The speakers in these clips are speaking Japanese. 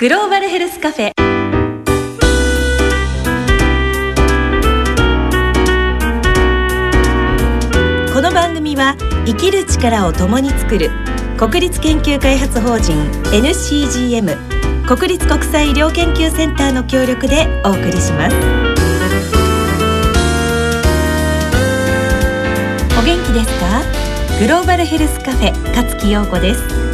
グローバルヘルスカフェ。この番組は生きる力を共に作る国立研究開発法人 NCGM 国立国際医療研究センターの協力でお送りします。お元気ですか？グローバルヘルスカフェ勝木陽子です。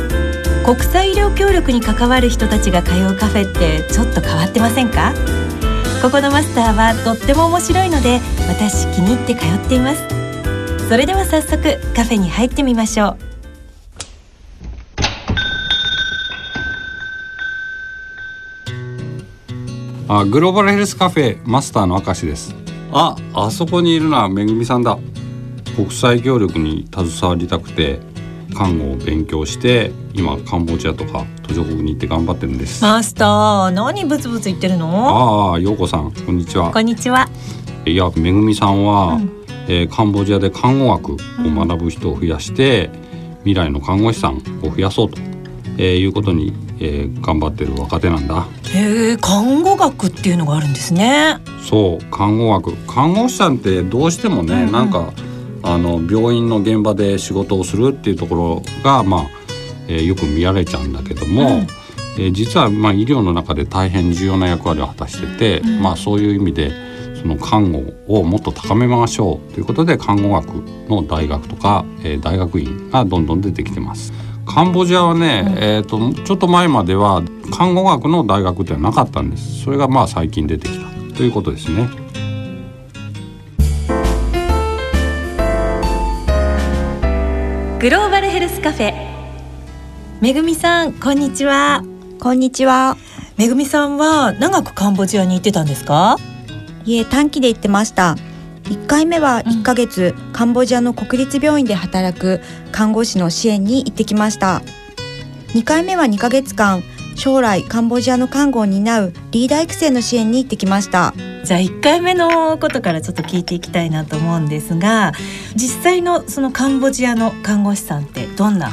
国際医療協力に関わる人たちが通うカフェってちょっと変わってませんか？ここのマスターはとっても面白いので私気に入って通っています。それでは早速カフェに入ってみましょう。あグローバルヘルスカフェマスターの明石です。ああそこにいるのはめぐみさんだ。国際協力に携わりたくて看護を勉強して今カンボジアとか途上国に行って頑張ってるんです。マスター何ブツブツ言ってるの？ああ陽子さんこんにちは。こんにちは。いやめぐみさんは、うん。えーカンボジアで看護学を学ぶ人を増やして、未来の看護師さんを増やそうと、えーいうことに、えー頑張ってる若手なんだ。へえ看護学っていうのがあるんですね。そう看護学。看護師さんってどうしてもね、うんうん。なんかあの病院の現場で仕事をするっていうところがまあ、えーよく見られちゃうんだけども、うん。えー実はまあ医療の中で大変重要な役割を果たしてて、うん。まあそういう意味でその看護をもっと高めましょうということで看護学の大学とか、えー大学院がどんどん出てきてます。カンボジアはね、うん。えー、とちょっと前までは看護学の大学ってのはなかったんです。それがまあ最近出てきたということですねグローバルヘルスカフェめぐみさんこんにちはこんにちは。めぐみさんは長くカンボジアに行ってたんですか？いえ短期で行ってました。1回目は1ヶ月、カンボジアの国立病院で働く看護師の支援に行ってきました。2回目は2ヶ月間、将来カンボジアの看護を担うリーダー育成の支援に行ってきました。じゃあ1回目のことからちょっと聞いていきたいなと思うんですが実際のそのカンボジアの看護師さんってどんな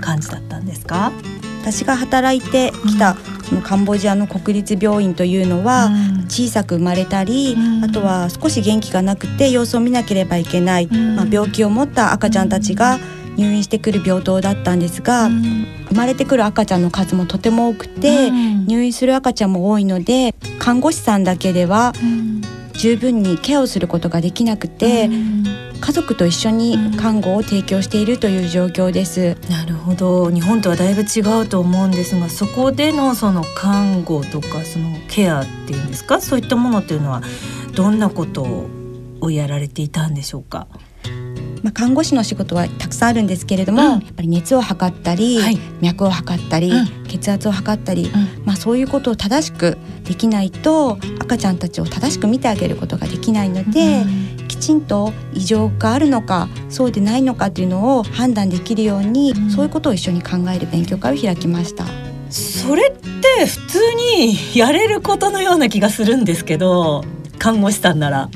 感じだったんですか？私が働いてきた、そのカンボジアの国立病院というのは、うん。小さく生まれたり、うん。あとは少し元気がなくて様子を見なければいけない、うん。まあ、病気を持った赤ちゃんたちが入院してくる病棟だったんですが、うん生まれてくる赤ちゃんの数もとても多くて、うん。入院する赤ちゃんも多いので看護師さんだけではうん。十分にケアをすることができなくて、うん。家族と一緒に看護を提供しているという状況です。なるほど。日本とはだいぶ違うと思うんですがそこでのその看護とかそのケアっていうんですか？そういったものっていうのはどんなことをやられていたんでしょうか？まあ、看護師の仕事はたくさんあるんですけれども、うん。やっぱり熱を測ったり、はい。脈を測ったり、うん。血圧を測ったり、まあ、そういうことを正しくできないと赤ちゃんたちを正しく見てあげることができないので、きちんと異常があるのかそうでないのかっていうのを判断できるように、うん。そういうことを一緒に考える勉強会を開きました。それって普通にやれることのような気がするんですけど看護師さんなら。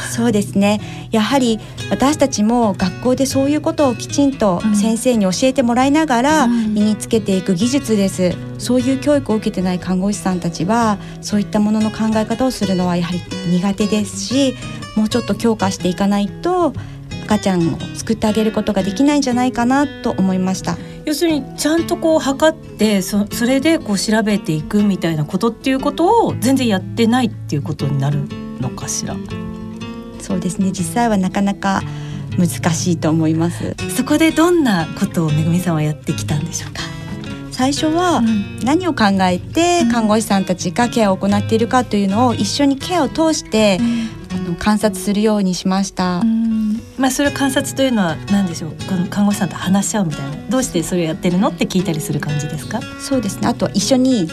そうですね。やはり私たちも学校でそういうことをきちんとうん。先生に教えてもらいながらうん。身につけていく技術です、そういう教育を受けてない看護師さんたちはそういったものの考え方をするのはやはり苦手ですしもうちょっと強化していかないと赤ちゃんを救ってあげることができないんじゃないかなと思いました。要するにちゃんとこう測ってそそれでこう調べていくみたいなことっていうことを全然やってないっていうことになるのかしら？そうですね。実際はなかなか難しいと思います。そこでどんなことをめぐみさんはやってきたんでしょうか？最初は何を考えて看護師さんたちがケアを行っているかというのを一緒にケアを通してあの観察するようにしました。まあそれを観察というのは何でしょう？この看護師さんと話し合うみたいな。どうしてそれをやってるの？って聞いたりする感じですか？そうですね。あとは一緒に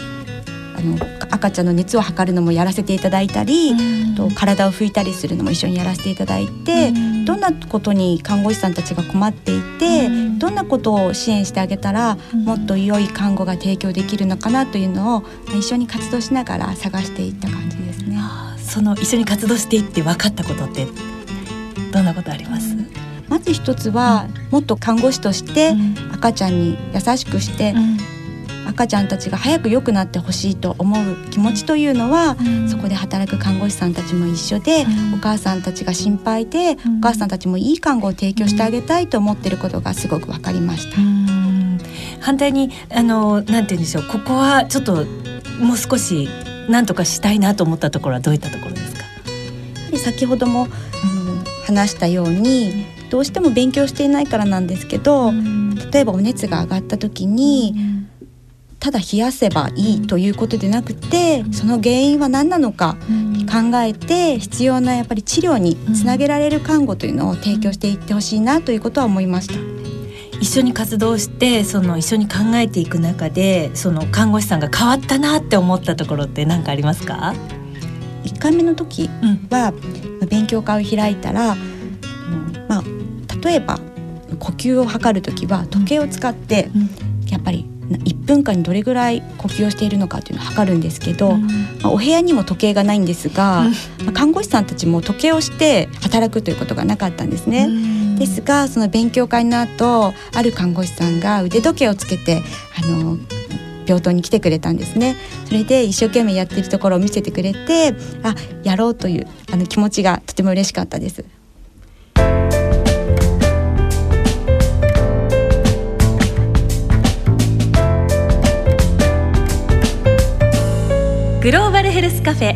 あの赤ちゃんの熱を測るのもやらせていただいたり、と体を拭いたりするのも一緒にやらせていただいて、どんなことに看護師さんたちが困っていて、どんなことを支援してあげたら、もっと良い看護が提供できるのかなというのを一緒に活動しながら探していった感じですね。その一緒に活動していって分かったことってどんなことあります、まず一つは、もっと看護師として赤ちゃんに優しくして、赤ちゃんたちが早く良くなってほしいと思う気持ちというのは、うん。そこで働く看護師さんたちも一緒で、うん。お母さんたちが心配で、ん。お母さんたちもいい看護を提供してあげたいと思ってることがすごく分かりました。うん。反対にあのなんて言うんでしょうここはちょっともう少し何とかしたいなと思ったところはどういったところですか？で先ほども、あの話したようにどうしても勉強していないからなんですけど、例えばお熱が上がった時に、ただ冷やせばいいということでなくてその原因は何なのか考えて必要なやっぱり治療につなげられる看護というのを提供していってほしいなということは思いました。一緒に活動してその一緒に考えていく中でその看護師さんが変わったなって思ったところって何かありますか？1回目の時うんはまあ勉強会を開いたら、うんまあ、例えば呼吸を測る時は時計を使ってやっぱり1分間にどれぐらい呼吸をしているのかというのを測るんですけど、まあ、お部屋にも時計がないんですが、まあ看護師さんたちも時計をして働くということがなかったんですね。ですがその勉強会の後ある看護師さんが腕時計をつけてあの病棟に来てくれたんですね。それで一生懸命やってるところを見せてくれてあやろうというあの気持ちがとても嬉しかったですグローバルヘルスカフェ。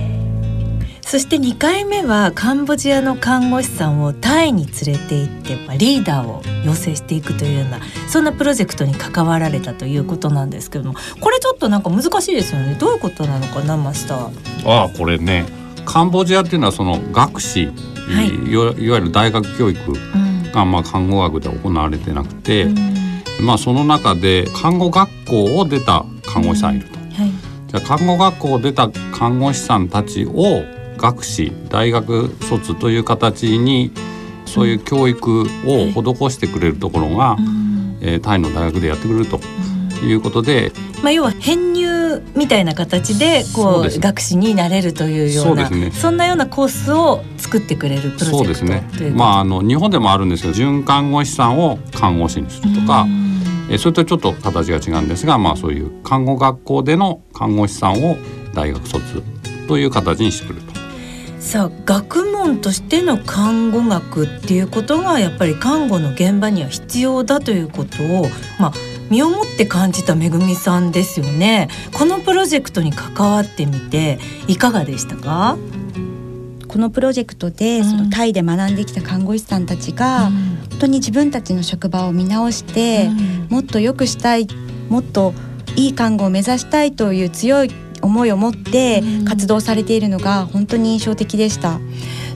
そして2回目はカンボジアの看護師さんをタイに連れて行ってまあリーダーを養成していくというようなそんなプロジェクトに関わられたということなんですけどもこれちょっとなんか難しいですよね。どういうことなのかなマスター。ああこれねカンボジアっていうのはその学士、い。い、わいわゆる大学教育うん。がまあ看護学で行われてなくて、うん。まあその中で看護学校を出た看護師さんいると。はいじゃあ看護学校を出た看護師さんたちを学士大学卒という形にそういう教育を施してくれるところが、うん。えータイの大学でやってくれるということで。まあ、要は編入みたいな形でこう学士になれるというようなそね。んなようなコースを作ってくれるプロジェクトそうですね。というまああの日本でもあるんですけど准看護師さんを看護師にするとか、えそれとちょっと形が違うんですが、まあ、そういう看護学校での看護師さんを大学卒という形にしてくると。さあ学問としての看護学っていうことがやっぱり看護の現場には必要だということを、まあ、身をもって感じためぐみさんですよね。このプロジェクトに関わってみていかがでしたか？このプロジェクトでうんそのタイで学んできた看護師さんたちが本当に自分たちの職場を見直してもっと良くしたいもっといい看護を目指したいという強い思いを持ってうん活動されているのが本当に印象的でした。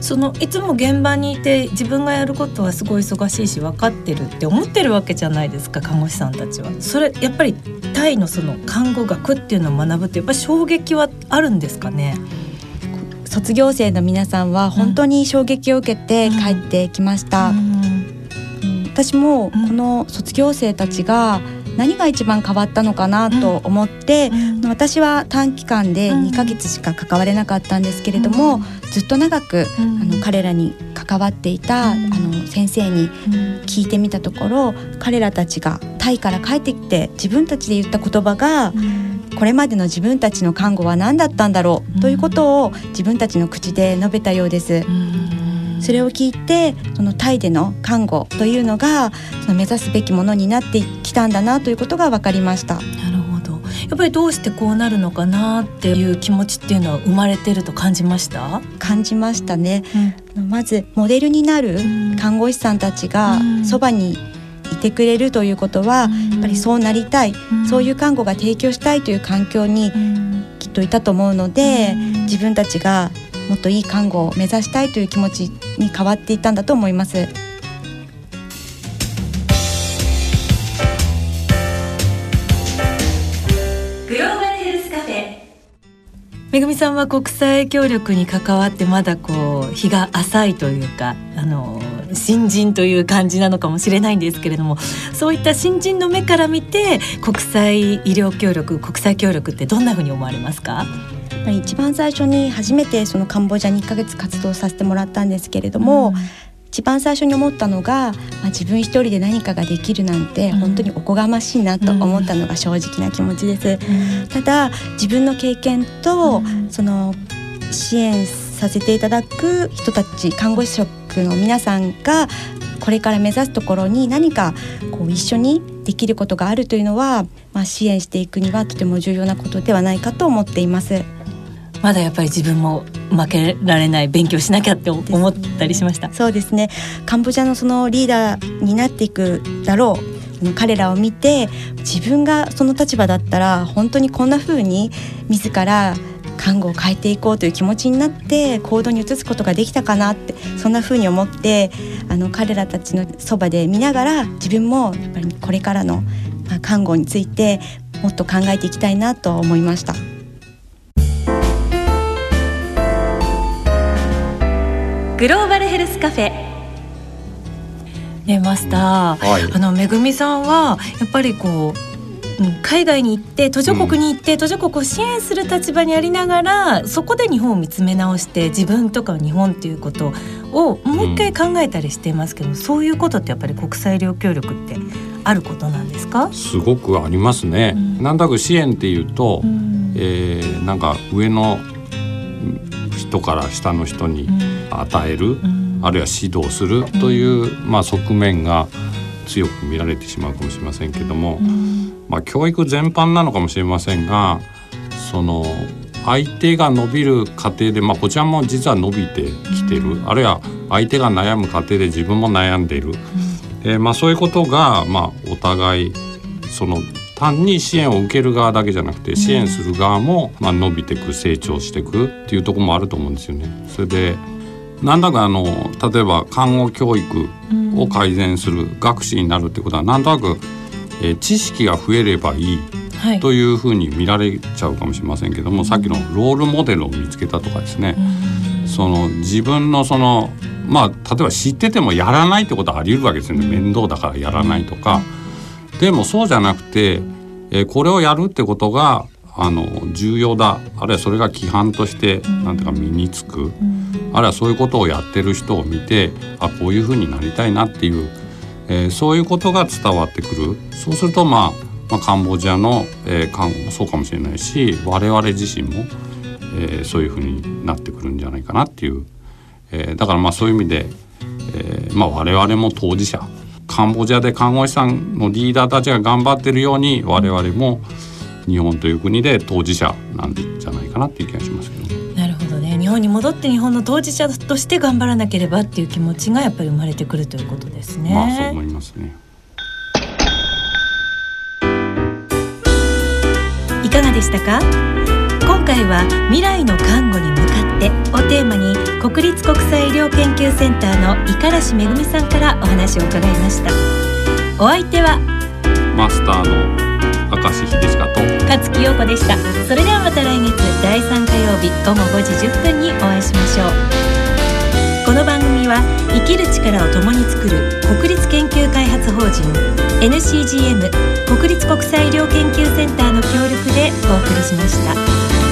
そのいつも現場にいて自分がやることはすごい忙しいし分かってるって思ってるわけじゃないですか看護師さんたちは。それやっぱりタイのその看護学っていうのを学ぶってやっぱり衝撃はあるんですかね？卒業生の皆さんは本当に衝撃を受けて帰ってきました。うん。私もこの卒業生たちが何が一番変わったのかなと思って、私は短期間でうん。2ヶ月しか関われなかったんですけれども、ずっと長くあの彼らに関わっていた、うん。あの先生に聞いてみたところ彼らたちがタイから帰ってきて自分たちで言った言葉がこれまでの自分たちの看護は何だったんだろう？ということを自分たちの口で述べたようです。それを聞いてそのタイでの看護というのがその目指すべきものになってきたんだなということが分かりました。なるほど。やっぱりどうしてこうなるのかなっていう気持ちっていうのは生まれてると感じました？感じましたね。まずモデルになる看護師さんたちがうんそばにいてくれるということは、やっぱりそうなりたい、そういう看護が提供したいという環境にきっといたと思うので、自分たちがもっといい看護を目指したいという気持ちに変わっていったんだと思います。めぐみさんは国際協力に関わってまだこう日が浅いというかあの新人という感じなのかもしれないんですけれどもそういった新人の目から見て国際医療協力国際協力ってどんなふうに思われますか？一番最初に初めてそのカンボジアに1ヶ月活動させてもらったんですけれども、一番最初に思ったのが、まあ、自分一人で何かができるなんて本当におこがましいなと思ったのが正直な気持ちです。ただ自分の経験と、その支援させていただく人たち看護師職の皆さんがこれから目指すところに何かこう一緒にできることがあるというのは、まあ、支援していくにはとても重要なことではないかと思っています。まだやっぱり自分も負けられない勉強しなきゃって思ったりしました。そうですね。カンボジアのそのリーダーになっていくだろう。彼らを見て自分がその立場だったら本当にこんな風に自ら看護を変えていこうという気持ちになって行動に移すことができたかなってそんな風に思ってあの彼らたちのそばで見ながら自分もやっぱりこれからの看護についてもっと考えていきたいなと思いました。グローバルヘルスカフェ。ねマスター、はい、あのめぐみさんはやっぱりこう海外に行って途上国に行って、うん、途上国を支援する立場にありながらそこで日本を見つめ直して自分とか日本っていうことをもう一回考えたりしていますけど、うん、そういうことってやっぱり国際医療協力ってあることなんですか？すごくありますね、うん、なんとなく支援っていうと、うん、えー、なんか上の人から下の人に与える、あるいは指導するという、まあ、側面が強く見られてしまうかもしれませんけども、まあ、教育全般なのかもしれませんがその相手が伸びる過程で、まあ、こちらも実は伸びてきてる、あるいは相手が悩む過程で自分も悩んでいる、えー、まあ、そういうことが、まあ、お互いその単に支援を受ける側だけじゃなくて支援する側も、まあ、伸びていく成長していくっていうところもあると思うんですよね。それでなんだかあの例えば看護教育を改善する学士になるってことはなんとなく、えー、知識が増えればいいというふうに見られちゃうかもしれませんけども、はい、さっきのロールモデルを見つけたとかですね、その自分のそのまあ例えば知っててもやらないってことはあり得るわけですよね。面倒だからやらないとか。でもそうじゃなくて、えー、これをやるってことがあの重要だ。あるいはそれが規範として何ていうか身につく、あるいはそういうことをやってる人を見てあこういうふうになりたいなっていう、えー、そういうことが伝わってくる。そうすると、まあ、まあカンボジアの、えー、看護もそうかもしれないし我々自身も、えー、そういうふうになってくるんじゃないかなっていう、えー、だからまあそういう意味で、えーまあ、我々も当事者。カンボジアで看護師さんのリーダーたちが頑張ってるように我々も日本という国で当事者なんじゃないかなっていう気がしますけど、なるほどね。日本に戻って日本の当事者として頑張らなければっていう気持ちがやっぱり生まれてくるということですね。まあそう思いますね。いかがでしたか？今回は未来の看護に向かってをテーマに国立国際医療研究センターの五十嵐めぐみさんからお話を伺いました。お相手は？マスターの明石秀親と。勝木陽子でした。それではまた来月第3火曜日午後5時10分にお会いしましょう。この番組は生きる力を共に作る国立研究開発法人 NCGM 国立国際医療研究センターの協力でお送りしました。